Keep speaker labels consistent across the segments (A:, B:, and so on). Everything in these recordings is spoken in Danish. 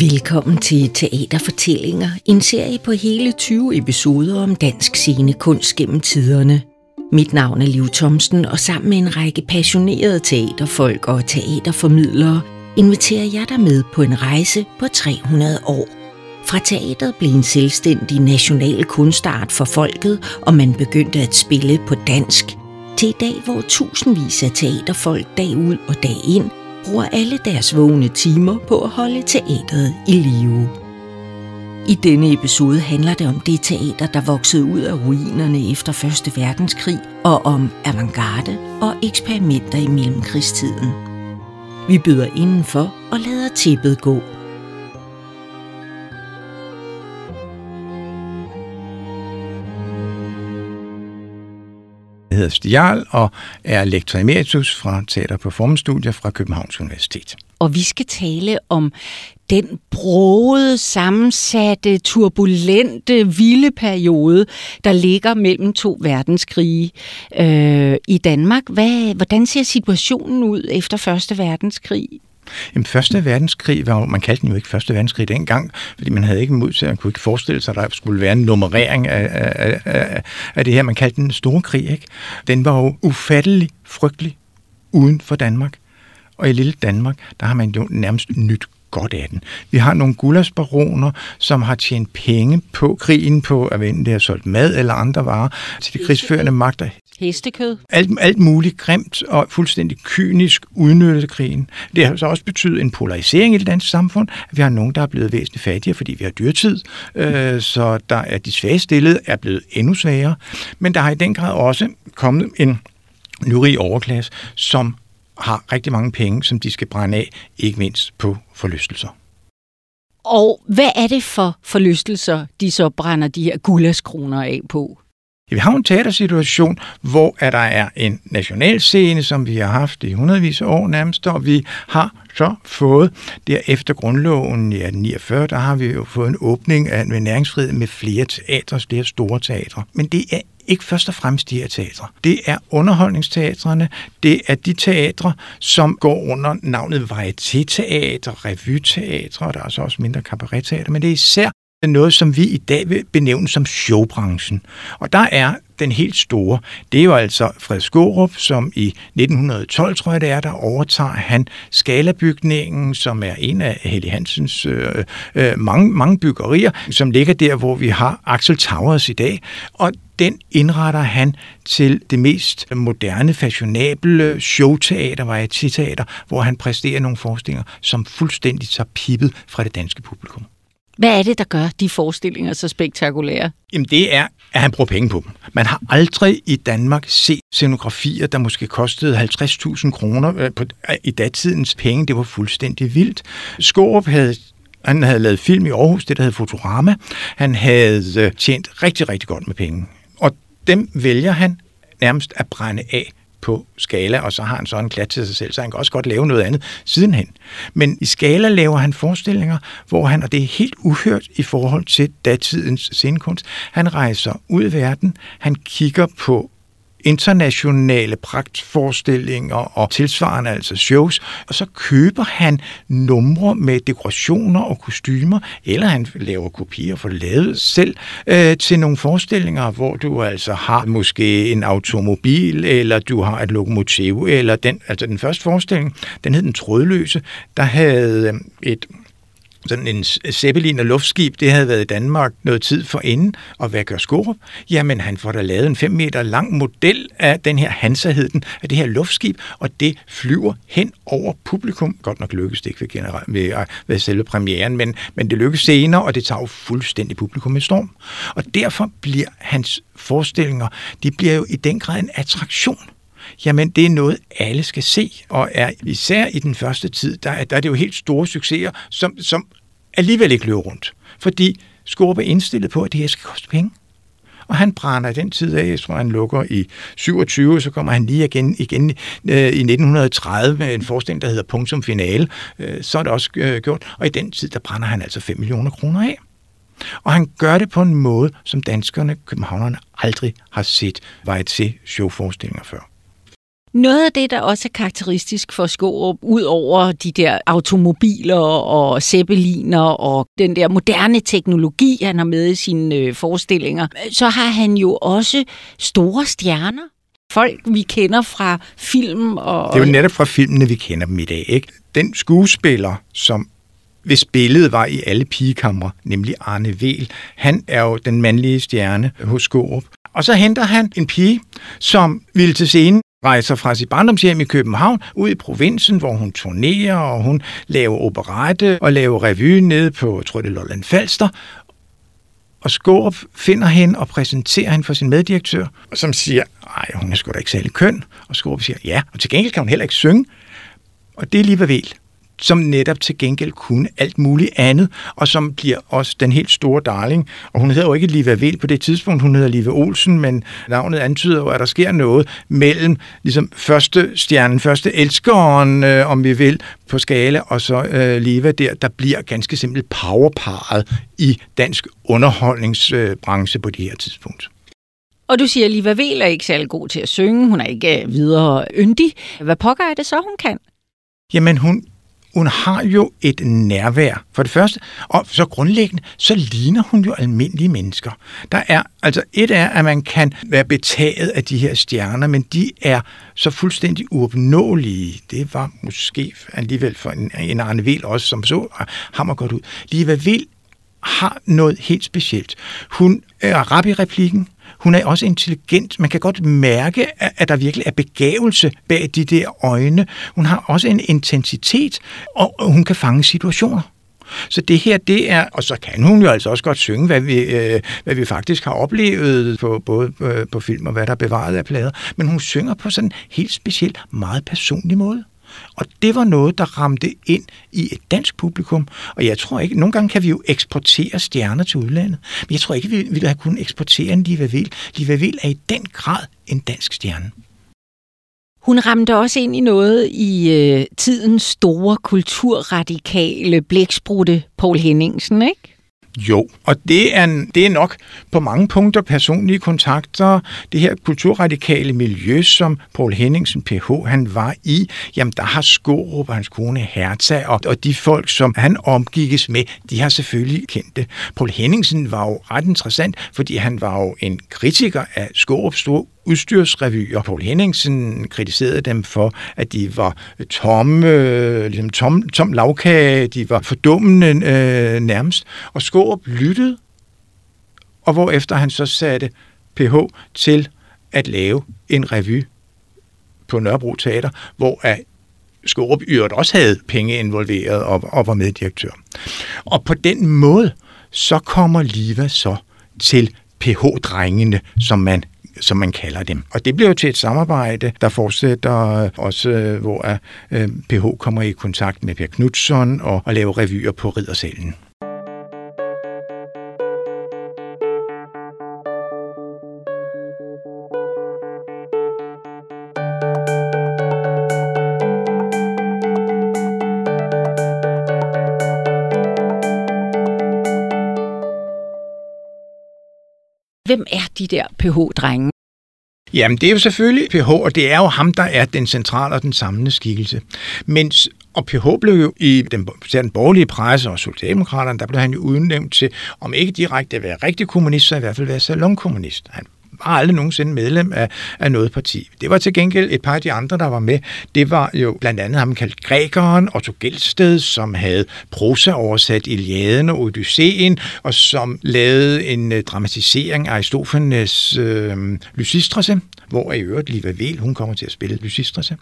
A: Velkommen til Teaterfortællinger, en serie på hele 20 episoder om dansk scenekunst gennem tiderne. Mit navn er Liv Thomsen, og sammen med en række passionerede teaterfolk og teaterformidlere inviterer jeg dig med på en rejse på 300 år. Fra teateret blev en selvstændig national kunstart for folket, og man begyndte at spille på dansk, til i dag, hvor tusindvis af teaterfolk dag ud og dag ind bruger alle deres vågne timer på at holde teateret i live. I denne episode handler det om det teater, der voksede ud af ruinerne efter 1. verdenskrig, og om avantgarde og eksperimenter i mellemkrigstiden. Vi byder indenfor og lader tæppet gå.
B: Hedder Stig Jarl og er lektor emeritus fra Teater- og Performance-studier fra Københavns Universitet.
A: Og vi skal tale om den brode, sammensatte, turbulente, vilde periode, der ligger mellem to verdenskrige øh, i Danmark. Hvad, hvordan ser situationen ud efter Første Verdenskrig?
B: Jamen, Første verdenskrig var man kaldte den jo ikke Første verdenskrig dengang, fordi man havde ikke mod til, man kunne ikke forestille sig, at der skulle være en nummerering af, af, af, af det her. Man kaldte den en store krig, ikke? Den var jo ufattelig frygtelig uden for Danmark. Og i lille Danmark, der har man jo nærmest nyt godt af den. Vi har nogle gulasbaroner, som har tjent penge på krigen, på at vende det har solgt mad eller andre varer til de krigsførende magter.
A: Hestekød?
B: Alt, alt muligt grimt og fuldstændig kynisk udnyttet krigen. Det har så også betydet en polarisering i det danske samfund, at vi har nogen, der er blevet væsentligt fattigere, fordi vi har dyrtid, øh, så der er de svage stillede er blevet endnu svagere. Men der har i den grad også kommet en nyrig overklasse, som har rigtig mange penge, som de skal brænde af, ikke mindst på forlystelser.
A: Og hvad er det for forlystelser, de så brænder de her gulaskroner af på?
B: Vi har en teatersituation, hvor at der er en national scene, som vi har haft i hundredvis af år nærmest, og vi har så fået, der efter grundloven i 1849, der har vi jo fået en åbning af en næringsfrihed med flere teatre, flere store teatre. Men det er ikke først og fremmest de her teatre. Det er underholdningsteatrene, det er de teatre, som går under navnet varietéteater, revyteatre, revyteater, og der er så også mindre kabaretteater, men det er især noget, som vi i dag vil benævne som showbranchen. Og der er den helt store, det er jo altså Fred Skorup, som i 1912, tror jeg det er, der overtager han Skalabygningen, som er en af Helle Hansens øh, øh, mange, mange byggerier, som ligger der, hvor vi har Axel Towers i dag. Og den indretter han til det mest moderne, fashionable showteater, varieté-teater, hvor han præsterer nogle forestillinger, som fuldstændig tager pippet fra det danske publikum.
A: Hvad er det, der gør de forestillinger så spektakulære?
B: Jamen det er, at han bruger penge på dem. Man har aldrig i Danmark set scenografier, der måske kostede 50.000 kroner øh, på, øh, i datidens penge. Det var fuldstændig vildt. Skorup havde han havde lavet film i Aarhus, det der hed Fotorama. Han havde øh, tjent rigtig, rigtig godt med penge. Og dem vælger han nærmest at brænde af på Skala, og så har han så en klat til sig selv, så han kan også godt lave noget andet sidenhen. Men i Skala laver han forestillinger, hvor han, og det er helt uhørt i forhold til datidens scenekunst, han rejser ud i verden, han kigger på internationale pragtforestillinger og tilsvarende altså shows, og så køber han numre med dekorationer og kostymer, eller han laver kopier for lavet selv øh, til nogle forestillinger, hvor du altså har måske en automobil, eller du har et lokomotiv, eller den, altså den første forestilling, den hed Den Trådløse, der havde øh, et sådan en Zeppelin og luftskib, det havde været i Danmark noget tid for inden, og hvad gør Skorup? Jamen, han får da lavet en 5 meter lang model af den her Hansa den, af det her luftskib, og det flyver hen over publikum. Godt nok lykkes det ikke ved, general, ved, ved selve premieren, men, men det lykkes senere, og det tager jo fuldstændig publikum i storm. Og derfor bliver hans forestillinger, de bliver jo i den grad en attraktion jamen det er noget, alle skal se, og er især i den første tid, der, der er det jo helt store succeser, som, som alligevel ikke løbe rundt. Fordi Skorpe er indstillet på, at det her skal koste penge. Og han brænder den tid af, jeg tror han lukker i 27, så kommer han lige igen, igen øh, i 1930 med en forestilling, der hedder Punktum Finale. Øh, så er det også øh, gjort. Og i den tid, der brænder han altså 5 millioner kroner af. Og han gør det på en måde, som danskerne, københavnerne, aldrig har set var et se showforestillinger før.
A: Noget af det, der også er karakteristisk for Skårup, ud over de der automobiler og zeppeliner og den der moderne teknologi, han har med i sine øh, forestillinger, så har han jo også store stjerner. Folk, vi kender fra film. Og...
B: Det er jo netop fra filmene, vi kender dem i dag. Ikke? Den skuespiller, som hvis billedet var i alle pigekamre, nemlig Arne Vel. Han er jo den mandlige stjerne hos Skårup. Og så henter han en pige, som ville til scenen rejser fra sit barndomshjem i København ud i provinsen, hvor hun turnerer, og hun laver operette og laver revy nede på, tror det Lolland Falster. Og Skårup finder hende og præsenterer hende for sin meddirektør, som siger, nej, hun er sgu da ikke særlig køn. Og Skårup siger, ja, og til gengæld kan hun heller ikke synge. Og det er lige vel som netop til gengæld kunne alt muligt andet, og som bliver også den helt store darling. Og hun hedder jo ikke Liva Vel på det tidspunkt, hun hedder Liva Olsen, men navnet antyder jo, at der sker noget mellem ligesom første stjernen, første elskeren, øh, om vi vil, på skala, og så øh, Liva der, der bliver ganske simpelt powerparet i dansk underholdningsbranche på det her tidspunkt.
A: Og du siger, at Liva Vel er ikke særlig god til at synge, hun er ikke øh, videre yndig. Hvad pokker er det så, hun kan?
B: Jamen, hun hun har jo et nærvær, for det første, og så grundlæggende, så ligner hun jo almindelige mennesker. Der er, altså et er, at man kan være betaget af de her stjerner, men de er så fuldstændig uopnåelige. Det var måske alligevel for en, en Arne Vil også, som så hammer godt ud. Liva Vil har noget helt specielt. Hun er rap i replikken, hun er også intelligent. Man kan godt mærke, at der virkelig er begævelse bag de der øjne. Hun har også en intensitet, og hun kan fange situationer. Så det her, det er, og så kan hun jo altså også godt synge, hvad vi, øh, hvad vi faktisk har oplevet på, både øh, på film og hvad der er bevaret af plader, men hun synger på sådan en helt speciel, meget personlig måde. Og det var noget, der ramte ind i et dansk publikum. Og jeg tror ikke, nogle gange kan vi jo eksportere stjerner til udlandet, men jeg tror ikke, vi ville have kunnet eksportere en Liva Vil. Liva Vil er i den grad en dansk stjerne.
A: Hun ramte også ind i noget i øh, tidens store kulturradikale blæksprutte Paul Henningsen, ikke?
B: Jo, og det er, det er nok på mange punkter personlige kontakter. Det her kulturradikale miljø, som Paul Henningsen PH han var i, jamen der har Skorup og hans kone Herta, og, og de folk, som han omgikkes med, de har selvfølgelig kendt det. Paul Henningsen var jo ret interessant, fordi han var jo en kritiker af Skorups store udstyrsrevyer. Paul Henningsen kritiserede dem for, at de var tomme, øh, ligesom tom, tom lavkage, de var fordummende øh, nærmest. Og Skårup lyttede, og hvorefter han så satte PH til at lave en revy på Nørrebro Teater, hvor at Skårup Yrt også havde penge involveret og, og var meddirektør. Og på den måde, så kommer Liva så til PH-drengene, som man som man kalder dem. Og det bliver jo til et samarbejde, der fortsætter øh, også, øh, hvor øh, PH kommer i kontakt med Per Knudsen og, og laver revyer på Riddersalen.
A: Hvem er de der PH-drenge?
B: Jamen, det er jo selvfølgelig PH, og det er jo ham, der er den centrale og den samlende skikkelse. Mens, og PH blev jo i den, den borgerlige presse og Socialdemokraterne, der blev han jo udnævnt til, om ikke direkte at være rigtig kommunist, så i hvert fald være salonkommunist. Han var aldrig nogensinde medlem af, af noget parti. Det var til gengæld et par af de andre, der var med. Det var jo blandt andet ham kaldt Grækeren, Otto Gelsted, som havde prosa oversat Iliaden og Odysseen, og som lavede en øh, dramatisering af Aristofanes øh, Lysistrase, hvor i øvrigt Liva Vel, hun kommer til at spille Lysistrase.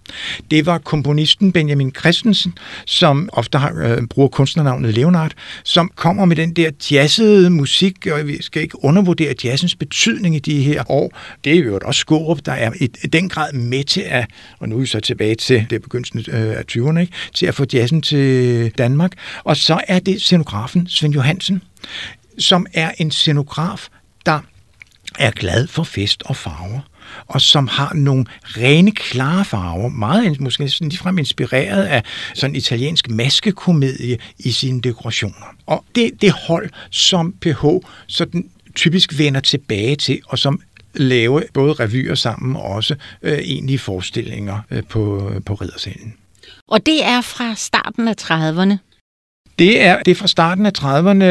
B: Det var komponisten Benjamin Christensen, som ofte har, øh, bruger kunstnernavnet Leonard, som kommer med den der jazzede musik, og vi skal ikke undervurdere jazzens betydning i de her år. Det er jo også Skårup, der er i den grad med til at, og nu er vi så tilbage til det begyndelsen øh, af 20'erne, ikke? til at få jazzen til Danmark. Og så er det scenografen Svend Johansen, som er en scenograf, der er glad for fest og farver og som har nogle rene, klare farver, meget måske sådan ligefrem inspireret af sådan en italiensk maskekomedie i sine dekorationer. Og det, det hold, som PH sådan typisk vender tilbage til, og som lave både revyer sammen og også øh, egentlige forestillinger øh, på, på riddersalen.
A: Og det er fra starten af 30'erne?
B: Det er, det er fra starten af 30'erne.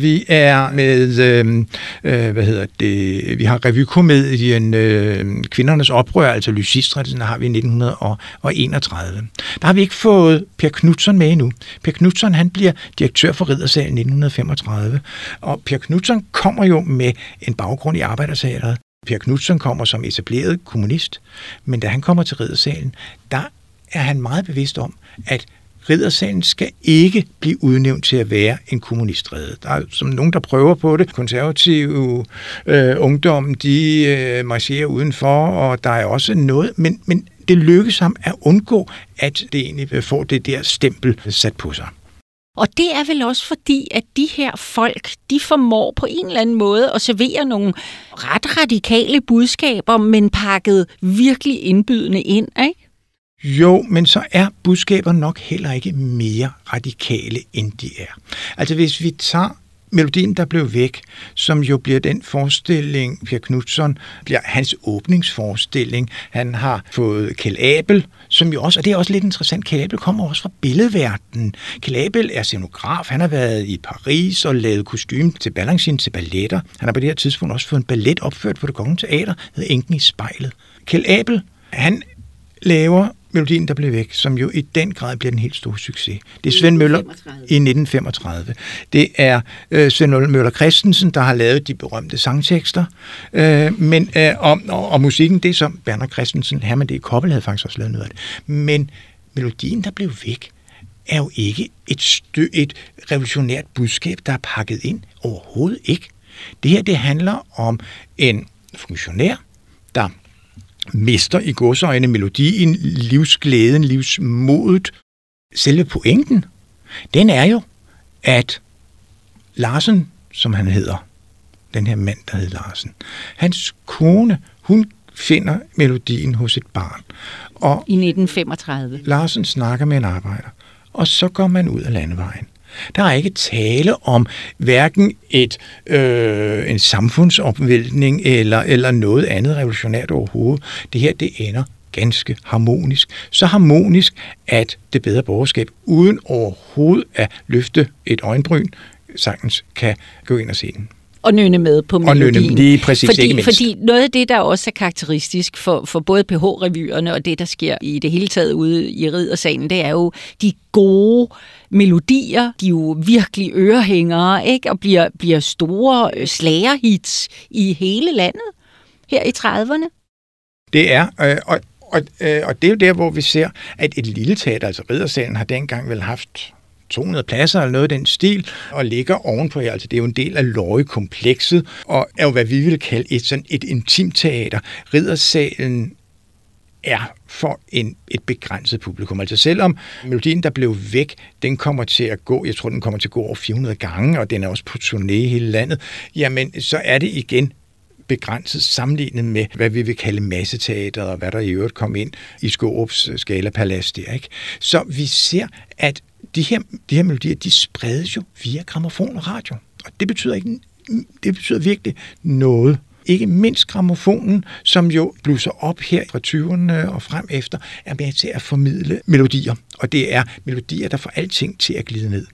B: Vi er med, øh, øh, hvad hedder det, vi har revykomedien øh, Kvindernes Oprør, altså Lysistrættelsen, har vi i 1931. Der har vi ikke fået Per Knudsen med endnu. Per Knudsen, han bliver direktør for Riddersalen i 1935, og Per Knudsen kommer jo med en baggrund i Arbejdersaget. Per Knudsen kommer som etableret kommunist, men da han kommer til Riddersalen, der er han meget bevidst om, at Riddersalen skal ikke blive udnævnt til at være en kommunistrede. Der er som nogen, der prøver på det. Konservative øh, ungdom, de øh, marcherer udenfor, og der er også noget, men, men det lykkes ham at undgå, at det egentlig får det der stempel sat på sig.
A: Og det er vel også fordi, at de her folk, de formår på en eller anden måde at servere nogle ret radikale budskaber, men pakket virkelig indbydende ind, ikke?
B: Jo, men så er budskaber nok heller ikke mere radikale, end de er. Altså hvis vi tager Melodien, der blev væk, som jo bliver den forestilling, Per Knudsen, bliver hans åbningsforestilling. Han har fået Kjell Abel, som jo også, og det er også lidt interessant, Kjell Abel kommer også fra billedverdenen. Kjell Abel er scenograf, han har været i Paris og lavet kostume til Balanchine til balletter. Han har på det her tidspunkt også fået en ballet opført på det Kongelige Teater, hedder Enken i spejlet. Kjell Abel, han laver melodien, der blev væk, som jo i den grad bliver en helt stor succes. Det er Svend Møller i 1935. Det er øh, Svend Møller Christensen, der har lavet de berømte sangtekster, øh, men, øh, og, og, og musikken, det er som Berner Christensen, Herman D. Koppel havde faktisk også lavet noget af det. Men melodien, der blev væk, er jo ikke et, stø, et revolutionært budskab, der er pakket ind. Overhovedet ikke. Det her, det handler om en funktionær, der mister i godsøjne melodien, livsglæden, livsmodet. Selve pointen, den er jo, at Larsen, som han hedder, den her mand, der hedder Larsen, hans kone, hun finder melodien hos et barn.
A: Og I 1935.
B: Larsen snakker med en arbejder, og så går man ud af landevejen. Der er ikke tale om hverken et, øh, en samfundsopvæltning eller, eller noget andet revolutionært overhovedet. Det her, det ender ganske harmonisk. Så harmonisk, at det bedre borgerskab, uden overhovedet at løfte et øjenbryn, sagtens kan gå ind og se den
A: og nynne med på melodien.
B: Og nynne, lige præcis,
A: fordi,
B: ikke mindst.
A: Fordi noget af det, der også er karakteristisk for, for både PH-revyerne og det, der sker i det hele taget ude i riddersalen, det er jo de gode melodier, de er jo virkelig ørehængere, ikke? og bliver, bliver store øh, slagerhits i hele landet her i 30'erne.
B: Det er, øh, og, og, øh, og det er jo der, hvor vi ser, at et lille teater, altså Riddersalen, har dengang vel haft 200 pladser eller noget af den stil, og ligger ovenpå her. Altså det er jo en del af løjekomplekset, og er jo, hvad vi vil kalde et, sådan et intimteater. Riddersalen er for en, et begrænset publikum. Altså selvom melodien, der blev væk, den kommer til at gå, jeg tror, den kommer til at gå over 400 gange, og den er også på turné i hele landet, jamen så er det igen begrænset sammenlignet med, hvad vi vil kalde masseteater, og hvad der i øvrigt kom ind i Skårups øh, Skalapalast der. Ikke? Så vi ser, at de her, de her melodier, de spredes jo via gramofon og radio. Og det betyder, ikke, det betyder virkelig noget. Ikke mindst gramofonen, som jo blusser op her fra 20'erne og frem efter, er med til at formidle melodier. Og det er melodier, der får alting til at glide ned.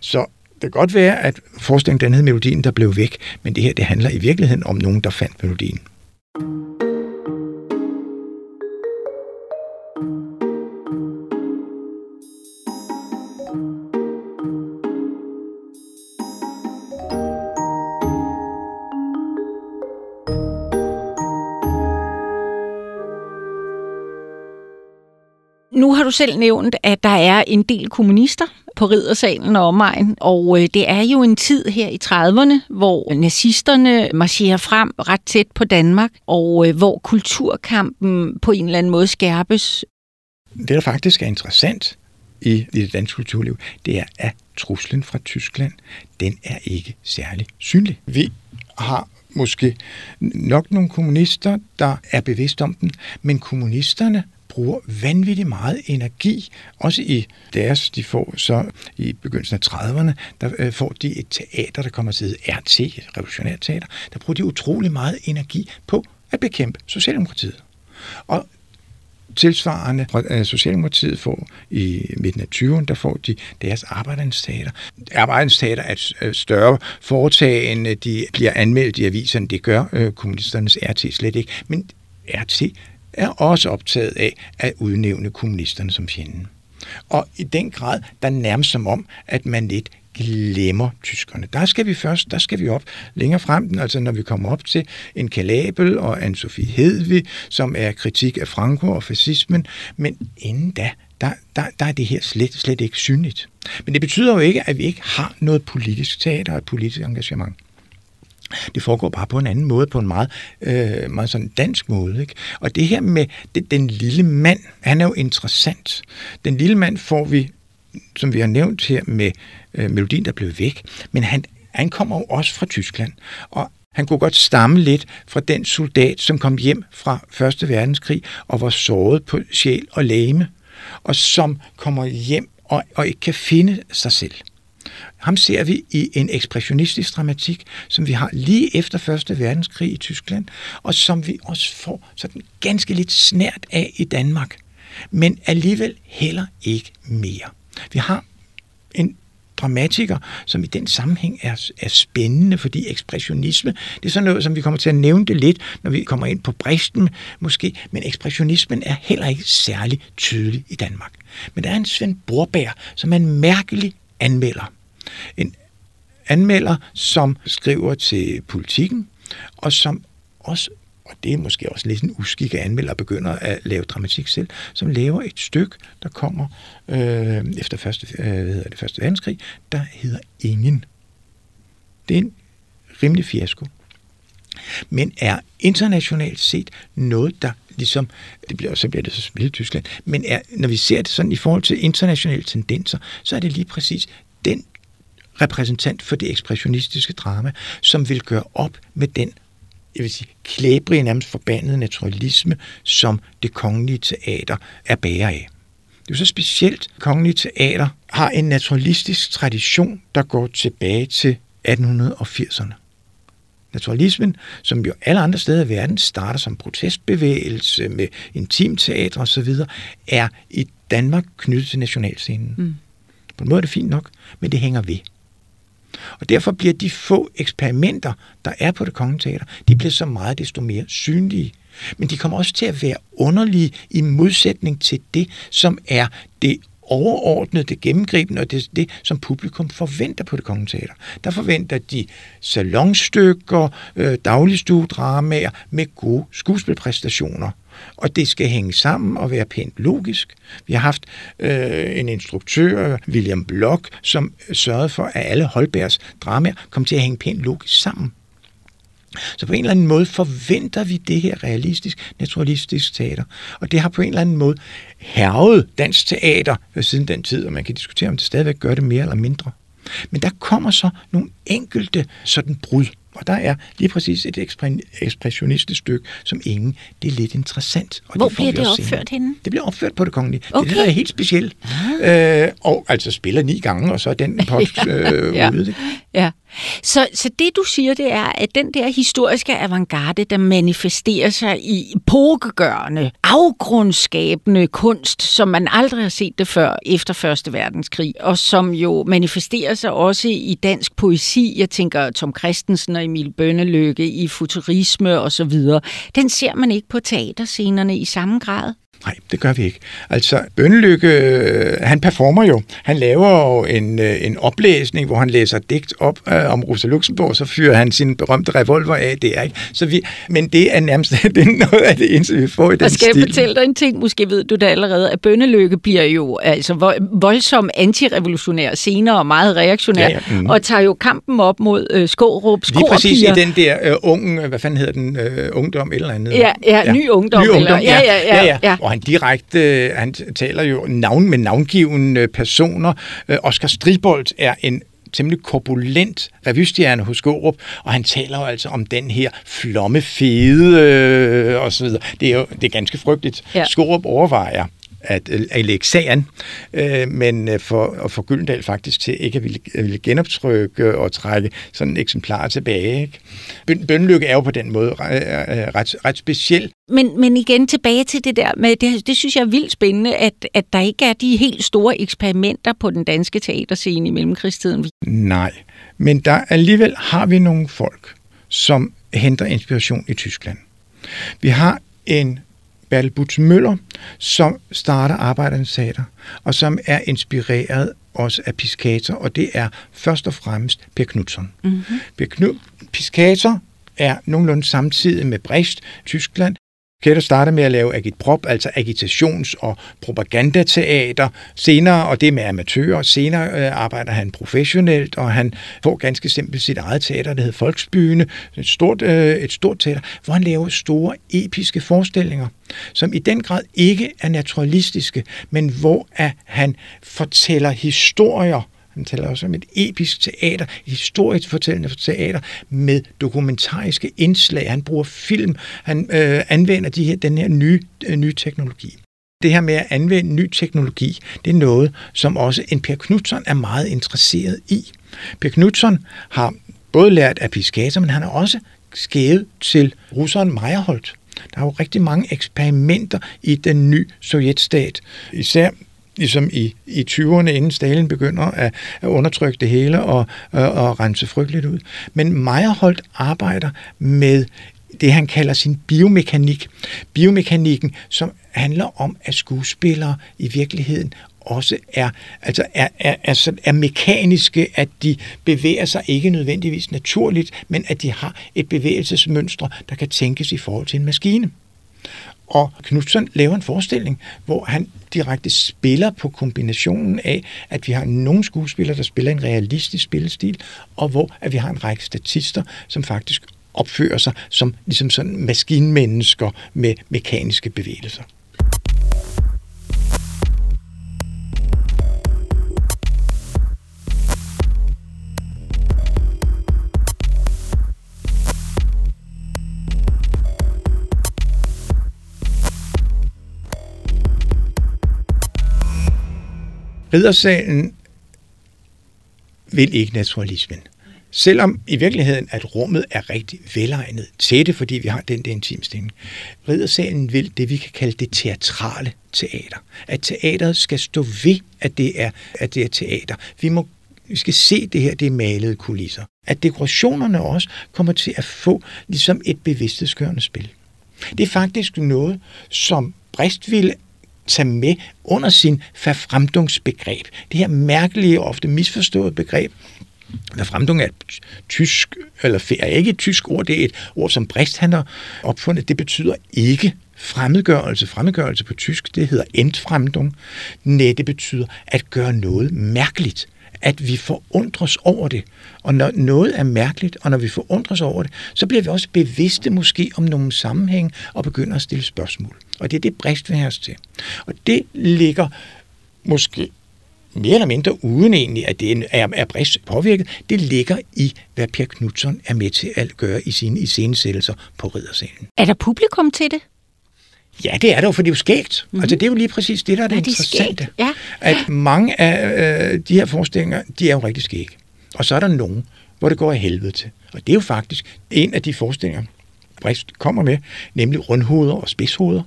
B: Så det kan godt være, at forestillingen den hed melodien, der blev væk, men det her det handler i virkeligheden om nogen, der fandt melodien.
A: Nu har du selv nævnt, at der er en del kommunister på riddersalen og omegn, og øh, det er jo en tid her i 30'erne, hvor nazisterne marcherer frem ret tæt på Danmark, og øh, hvor kulturkampen på en eller anden måde skærpes.
B: Det, der faktisk er interessant i, i det danske kulturliv, det er, at truslen fra Tyskland, den er ikke særlig synlig. Vi har måske nok nogle kommunister, der er bevidst om den, men kommunisterne bruger vanvittigt meget energi, også i deres, de får så i begyndelsen af 30'erne, der øh, får de et teater, der kommer til RT, et revolutionært teater, der bruger de utrolig meget energi på at bekæmpe Socialdemokratiet. Og tilsvarende fra øh, Socialdemokratiet får i midten af 20'erne, der får de deres arbejdernes teater. Er et øh, større foretagende, de bliver anmeldt i aviserne, det gør øh, kommunisternes RT slet ikke, men RT er også optaget af at udnævne kommunisterne som fjenden. Og i den grad, der nærmest som om, at man lidt glemmer tyskerne. Der skal vi først, der skal vi op længere frem, altså når vi kommer op til en Kalabel og Anne-Sophie Hedvig, som er kritik af Franco og fascismen, men inden da, der, der, der er det her slet, slet ikke synligt. Men det betyder jo ikke, at vi ikke har noget politisk teater og et politisk engagement. Det foregår bare på en anden måde, på en meget, øh, meget sådan dansk måde. Ikke? Og det her med det, den lille mand, han er jo interessant. Den lille mand får vi, som vi har nævnt her, med øh, melodien, der blev væk. Men han, han kommer jo også fra Tyskland, og han kunne godt stamme lidt fra den soldat, som kom hjem fra Første Verdenskrig og var såret på sjæl og læme, og som kommer hjem og, og ikke kan finde sig selv. Ham ser vi i en ekspressionistisk dramatik, som vi har lige efter Første Verdenskrig i Tyskland, og som vi også får sådan ganske lidt snært af i Danmark, men alligevel heller ikke mere. Vi har en dramatiker, som i den sammenhæng er, er spændende, fordi ekspressionisme, det er sådan noget, som vi kommer til at nævne det lidt, når vi kommer ind på Bristen måske, men ekspressionismen er heller ikke særlig tydelig i Danmark. Men der er en Svend Borberg, som er en mærkelig anmelder. En anmelder, som skriver til politikken, og som også og det er måske også lidt en uskik at anmelder begynder at lave dramatik selv, som laver et stykke, der kommer øh, efter første, øh, hvad hedder det, første verdenskrig, der hedder Ingen. Det er en rimelig fiasko, men er internationalt set noget, der ligesom, det bliver, så bliver det så i Tyskland, men er, når vi ser det sådan i forhold til internationale tendenser, så er det lige præcis den repræsentant for det ekspressionistiske drama, som vil gøre op med den jeg vil sige, klæbrige, nærmest forbandede naturalisme, som det kongelige teater er bærer af. Det er så specielt, at kongelige teater har en naturalistisk tradition, der går tilbage til 1880'erne. Naturalismen, som jo alle andre steder i verden starter som protestbevægelse med intimteater osv., er i Danmark knyttet til nationalscenen. Mm. På en måde er det fint nok, men det hænger ved. Og derfor bliver de få eksperimenter, der er på det kongelige teater, de bliver så meget desto mere synlige. Men de kommer også til at være underlige i modsætning til det, som er det overordnede, det gennemgribende, og det det, som publikum forventer på det kongelige teater. Der forventer de salonstykker, øh, dagligstuedramaer med gode skuespilpræstationer og det skal hænge sammen og være pænt logisk. Vi har haft øh, en instruktør, William Block, som sørgede for, at alle Holbergs dramaer kom til at hænge pænt logisk sammen. Så på en eller anden måde forventer vi det her realistisk, naturalistisk teater. Og det har på en eller anden måde hervet dansk teater siden den tid, og man kan diskutere, om det stadigvæk gør det mere eller mindre. Men der kommer så nogle enkelte sådan brud. Og der er lige præcis et ekspressionistisk stykke, som ingen, det er lidt interessant. Og
C: Hvor det bliver det opført henne?
B: Det bliver opført på det kongelige. Okay. Det er det, er helt specielt. Ah. Øh, og altså spiller ni gange, og så er den pot øh, ja. ude.
C: Ja. Så, så det du siger, det er, at den der historiske avantgarde, der manifesterer sig i pokegørende, afgrundskabende kunst, som man aldrig har set det før efter Første Verdenskrig, og som jo manifesterer sig også i dansk poesi. Jeg tænker Tom Christensen og Emil Bønnelykke i futurisme osv. Den ser man ikke på teaterscenerne i samme grad.
B: Nej, det gør vi ikke. Altså, Bønnelykke, øh, han performer jo. Han laver jo en, øh, en oplæsning, hvor han læser digt op øh, om Rosa Luxemburg, så fyrer han sin berømte revolver af. Det er ikke. Så vi, men det er nærmest det er noget af det eneste, vi får i den
C: Og skal
B: stil.
C: jeg fortælle dig en ting, måske ved du det allerede, at Bønnelykke bliver jo altså voldsom antirevolutionær senere og meget reaktionær, ja, ja. Mm. og tager jo kampen op mod øh, Skårups
B: Lige præcis i den der øh, unge, hvad fanden hedder den, øh, ungdom eller andet.
C: Ja, ja, ja. ny ungdom.
B: Ny ungdom, eller, ja, ja, ja, ja, ja. ja og han direkte, han taler jo navn med navngivende personer. Øh, Oscar Stribold er en temmelig korpulent revystjerne hos Gårup, og han taler jo altså om den her flomme fede øh, og så videre. Det er jo det er ganske frygteligt. Ja. Skorup overvejer at, at lægge sagen, øh, men øh, for, for Gyldendal faktisk til ikke at ville, at ville genoptrykke og trække sådan et eksemplar tilbage. Ikke? Bønlykke er jo på den måde ret, ret, ret speciel.
C: Men, men igen tilbage til det der med, det, det synes jeg er vildt spændende, at, at der ikke er de helt store eksperimenter på den danske teaterscene i mellemkrigstiden.
B: Nej, men der alligevel har vi nogle folk, som henter inspiration i Tyskland. Vi har en Bertel Butz Møller, som starter Arbejdernes Teater, og som er inspireret også af Piscator, og det er først og fremmest Per Knudsen. Mm-hmm. Per Knud, Piscator er nogenlunde samtidig med Brecht, Tyskland, Kætter starter med at lave agitprop, altså agitations- og propagandateater. Senere, og det med amatører, senere øh, arbejder han professionelt, og han får ganske simpelt sit eget teater, der hedder Folksbyene, et stort, øh, et stort teater, hvor han laver store episke forestillinger, som i den grad ikke er naturalistiske, men hvor at han fortæller historier, han taler også om et episk teater, et historisk fortællende teater med dokumentariske indslag. Han bruger film, han øh, anvender de her, den her nye, øh, nye teknologi. Det her med at anvende ny teknologi, det er noget, som også en Per Knudsen er meget interesseret i. Per Knudsen har både lært af Piscator, men han har også skævet til russeren Meyerholt. Der er jo rigtig mange eksperimenter i den nye sovjetstat. Især ligesom i, i 20'erne, inden Stalin begynder at, at undertrykke det hele og, og, og rense frygteligt ud. Men Meyerholt arbejder med det, han kalder sin biomekanik. Biomekanikken, som handler om, at skuespillere i virkeligheden også er, altså er, er, er, altså er mekaniske, at de bevæger sig ikke nødvendigvis naturligt, men at de har et bevægelsesmønster, der kan tænkes i forhold til en maskine. Og Knudsen laver en forestilling, hvor han direkte spiller på kombinationen af, at vi har nogle skuespillere, der spiller en realistisk spillestil, og hvor at vi har en række statister, som faktisk opfører sig som ligesom sådan maskinmennesker med mekaniske bevægelser. Riddersalen vil ikke naturalismen. Selvom i virkeligheden, at rummet er rigtig velegnet til det, fordi vi har den der intimstilling. Riddersalen vil det, vi kan kalde det teatrale teater. At teateret skal stå ved, at det er, at det er teater. Vi, må, vi skal se det her, det er malede kulisser. At dekorationerne også kommer til at få ligesom et bevidsthedsgørende spil. Det er faktisk noget, som Brist ville tage med under sin verfremdungsbegreb. Det her mærkelige og ofte misforståede begreb, Verfremdung er et tysk, eller er ikke et tysk ord, det er et ord, som Brecht han har opfundet. Det betyder ikke fremmedgørelse. Fremmedgørelse på tysk, det hedder Entfremdung. Nej, det betyder at gøre noget mærkeligt at vi forundres over det. Og når noget er mærkeligt, og når vi forundres over det, så bliver vi også bevidste måske om nogle sammenhæng og begynder at stille spørgsmål. Og det er det, Brist vil have os til. Og det ligger måske mere eller mindre uden egentlig, at det er, er Brist påvirket, det ligger i, hvad Per Knudsen er med til at gøre i sine iscenesættelser på Riddersalen.
C: Er der publikum til det?
B: Ja, det er det jo, for det er jo skægt. Mm. Altså, det er jo lige præcis det, der er det, ja, det interessante.
C: Ja.
B: At mange af øh, de her forestillinger, de er jo rigtig skæg. Og så er der nogen, hvor det går af helvede til. Og det er jo faktisk en af de forestillinger, Brist kommer med, nemlig rundhoveder og spidshoveder,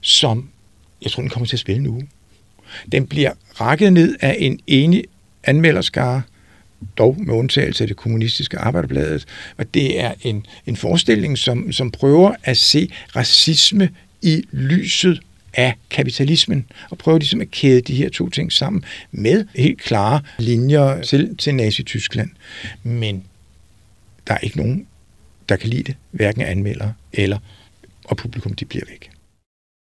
B: som jeg tror, den kommer til at spille nu. Den bliver rakket ned af en enig anmelderskare, dog med undtagelse af det kommunistiske arbejderbladet. Og det er en, en forestilling, som, som prøver at se racisme i lyset af kapitalismen, og prøver ligesom at kæde de her to ting sammen med helt klare linjer til, til Nazi-Tyskland. Men der er ikke nogen, der kan lide det, hverken anmelder eller og publikum, de bliver væk.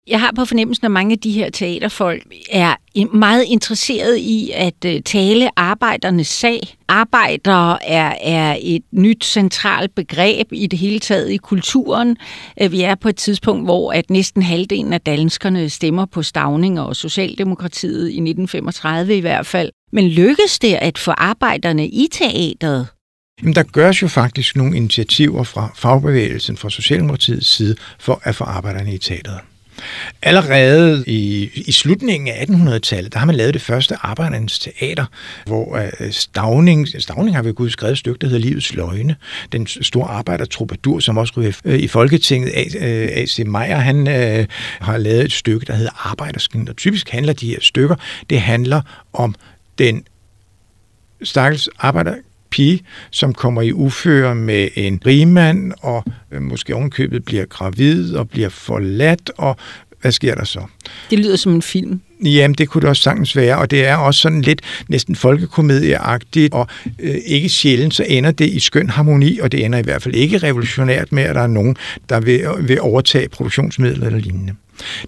C: Jeg har på fornemmelsen, at mange af de her teaterfolk er meget interesseret i at øh, tale arbejdernes sag. Arbejder er, er et nyt centralt begreb i det hele taget i kulturen. Øh, vi er på et tidspunkt, hvor at næsten halvdelen af danskerne stemmer på Stavning og Socialdemokratiet i 1935 i hvert fald. Men lykkes det at få arbejderne i teateret?
B: Jamen, der gøres jo faktisk nogle initiativer fra fagbevægelsen, fra Socialdemokratiets side, for at få arbejderne i teateret. Allerede i, i slutningen af 1800-tallet, der har man lavet det første arbejdernes teater, hvor øh, uh, Stavning, Stavning har ved Gud skrevet et stykke, der hedder Livets Løgne. Den store arbejdertrubadur, som også ryger uh, i Folketinget, A.C. Øh, Meyer, han uh, har lavet et stykke, der hedder Arbejderskin. Og typisk handler de her stykker, det handler om den stakkels arbejder pige, som kommer i uføre med en rigmand, og øh, måske ovenkøbet bliver gravid og bliver forladt, og hvad sker der så?
C: Det lyder som en film.
B: Jamen, det kunne det også sagtens være, og det er også sådan lidt næsten folkekomedieagtigt, og øh, ikke sjældent så ender det i skøn harmoni, og det ender i hvert fald ikke revolutionært med, at der er nogen, der vil, vil overtage produktionsmidler eller lignende.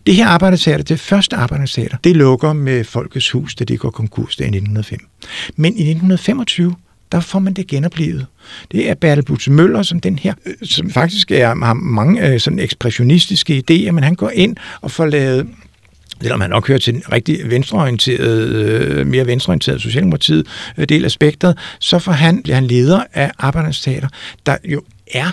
B: Det her arbejderteater, det første arbejderteater, det lukker med Folkets Hus, da det går konkurs der i 1905. Men i 1925, der får man det genoplevet. Det er Bertel Butze Møller, som den her, øh, som faktisk er, har mange øh, sådan ekspressionistiske idéer, men han går ind og får lavet selvom han nok hører til den rigtig venstreorienterede, øh, mere venstreorienterede Socialdemokratiet del af spektret, så får han, bliver han leder af Arbejdernes Teater, der jo er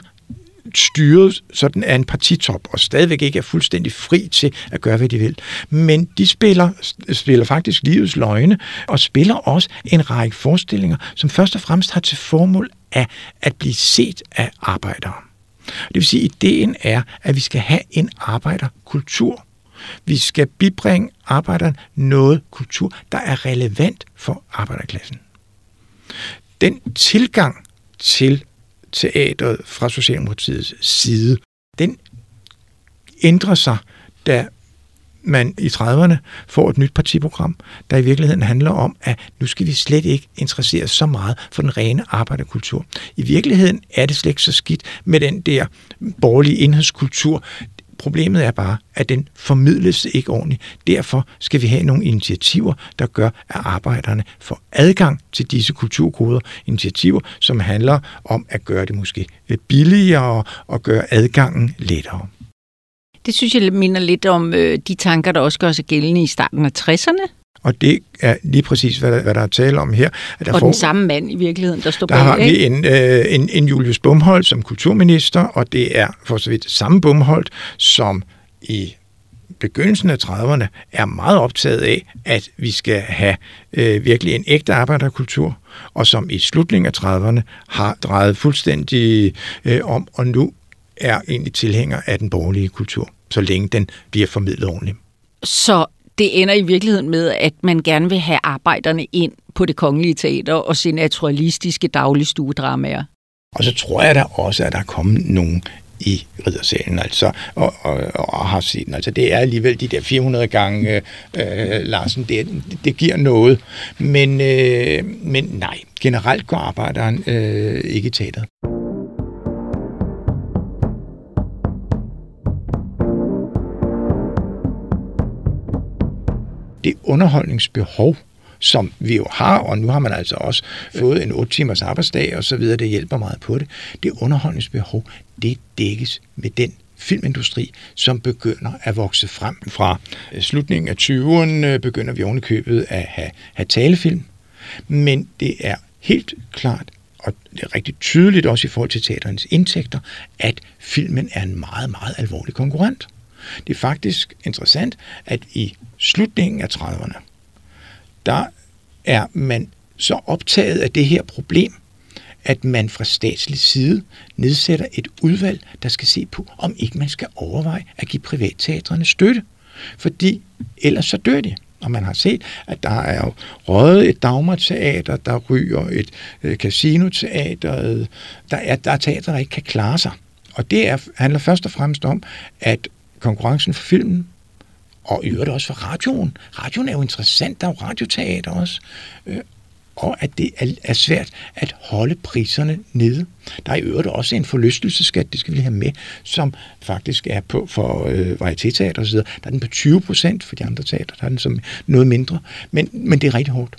B: styret sådan af en partitop, og stadigvæk ikke er fuldstændig fri til at gøre, hvad de vil. Men de spiller, spiller faktisk livets løgne, og spiller også en række forestillinger, som først og fremmest har til formål af at blive set af arbejdere. Det vil sige, at ideen er, at vi skal have en arbejderkultur. Vi skal bibringe arbejderen noget kultur, der er relevant for arbejderklassen. Den tilgang til teateret fra Socialdemokratiets side, den ændrer sig, da man i 30'erne får et nyt partiprogram, der i virkeligheden handler om, at nu skal vi slet ikke interessere så meget for den rene arbejderkultur. I virkeligheden er det slet ikke så skidt med den der borgerlige enhedskultur. Problemet er bare, at den formidles ikke ordentligt. Derfor skal vi have nogle initiativer, der gør, at arbejderne får adgang til disse kulturkoder. Initiativer, som handler om at gøre det måske billigere og gøre adgangen lettere.
C: Det synes jeg minder lidt om øh, de tanker, der også gør sig gældende i starten af 60'erne.
B: Og det er lige præcis, hvad der, hvad der er tale om her.
C: At der og får, den samme mand i virkeligheden, der står
B: bag. Der har vi en, øh, en, en Julius Bumholdt som kulturminister, og det er for så vidt samme Bumholdt, som i begyndelsen af 30'erne er meget optaget af, at vi skal have øh, virkelig en ægte arbejderkultur, og som i slutningen af 30'erne har drejet fuldstændig øh, om, og nu er egentlig tilhænger af den borgerlige kultur, så længe den bliver formidlet ordentligt.
C: Så det ender i virkeligheden med, at man gerne vil have arbejderne ind på det kongelige teater og se naturalistiske dagligstuedramaer.
B: Og så tror jeg da også, at der er kommet nogen i riddersalen, altså, og, og, og har set den. Altså, det er alligevel de der 400 gange, øh, øh, Larsen, det, det giver noget. Men, øh, men nej, generelt går arbejderen øh, ikke i teateret. Det underholdningsbehov, som vi jo har, og nu har man altså også fået en 8 timers arbejdsdag og så videre, det hjælper meget på det. Det underholdningsbehov, det dækkes med den filmindustri, som begynder at vokse frem. Fra øh, slutningen af 20'erne begynder vi oven købet at have, have talefilm, men det er helt klart, og det er rigtig tydeligt også i forhold til teaterens indtægter, at filmen er en meget, meget alvorlig konkurrent. Det er faktisk interessant, at i slutningen af 30'erne, der er man så optaget af det her problem, at man fra statslig side nedsætter et udvalg, der skal se på, om ikke man skal overveje at give privatteatrene støtte. Fordi ellers så dør de. Og man har set, at der er jo røget et dagmarteater, der ryger et øh, casinoteater, der er, der er teater, der ikke kan klare sig. Og det er, handler først og fremmest om, at konkurrencen for filmen, og i øvrigt også for radioen. Radioen er jo interessant, der er jo radioteater også. Øh, og at det er svært at holde priserne nede. Der er i øvrigt også en forlystelseskat, det skal vi have med, som faktisk er på for øh, varietéteater osv. Der er den på 20 procent, for de andre teater, der er den som noget mindre. Men, men det er rigtig hårdt.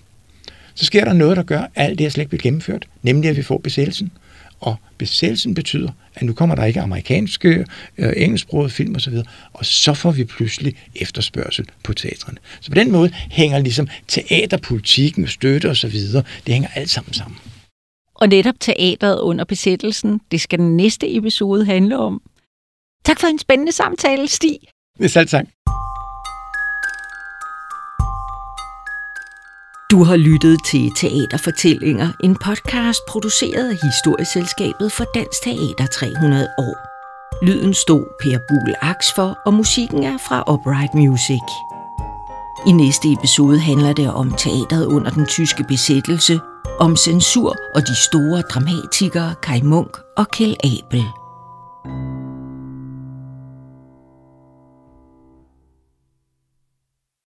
B: Så sker der noget, der gør, at alt det her slet ikke bliver gennemført, nemlig at vi får besættelsen. Og besættelsen betyder, at nu kommer der ikke amerikanske, øh, engelsksprogede film osv., og så får vi pludselig efterspørgsel på teatrene. Så på den måde hænger ligesom teaterpolitikken, støtte osv., det hænger alt sammen sammen.
C: Og netop teateret under besættelsen, det skal den næste episode handle om. Tak for en spændende samtale, Stig.
B: Selv tak.
A: Du har lyttet til Teaterfortællinger, en podcast produceret af Historieselskabet for Dansk Teater 300 år. Lyden stod Per Buhl Aks for, og musikken er fra Upright Music. I næste episode handler det om teateret under den tyske besættelse, om censur og de store dramatikere Kai Munk og Kjell Abel.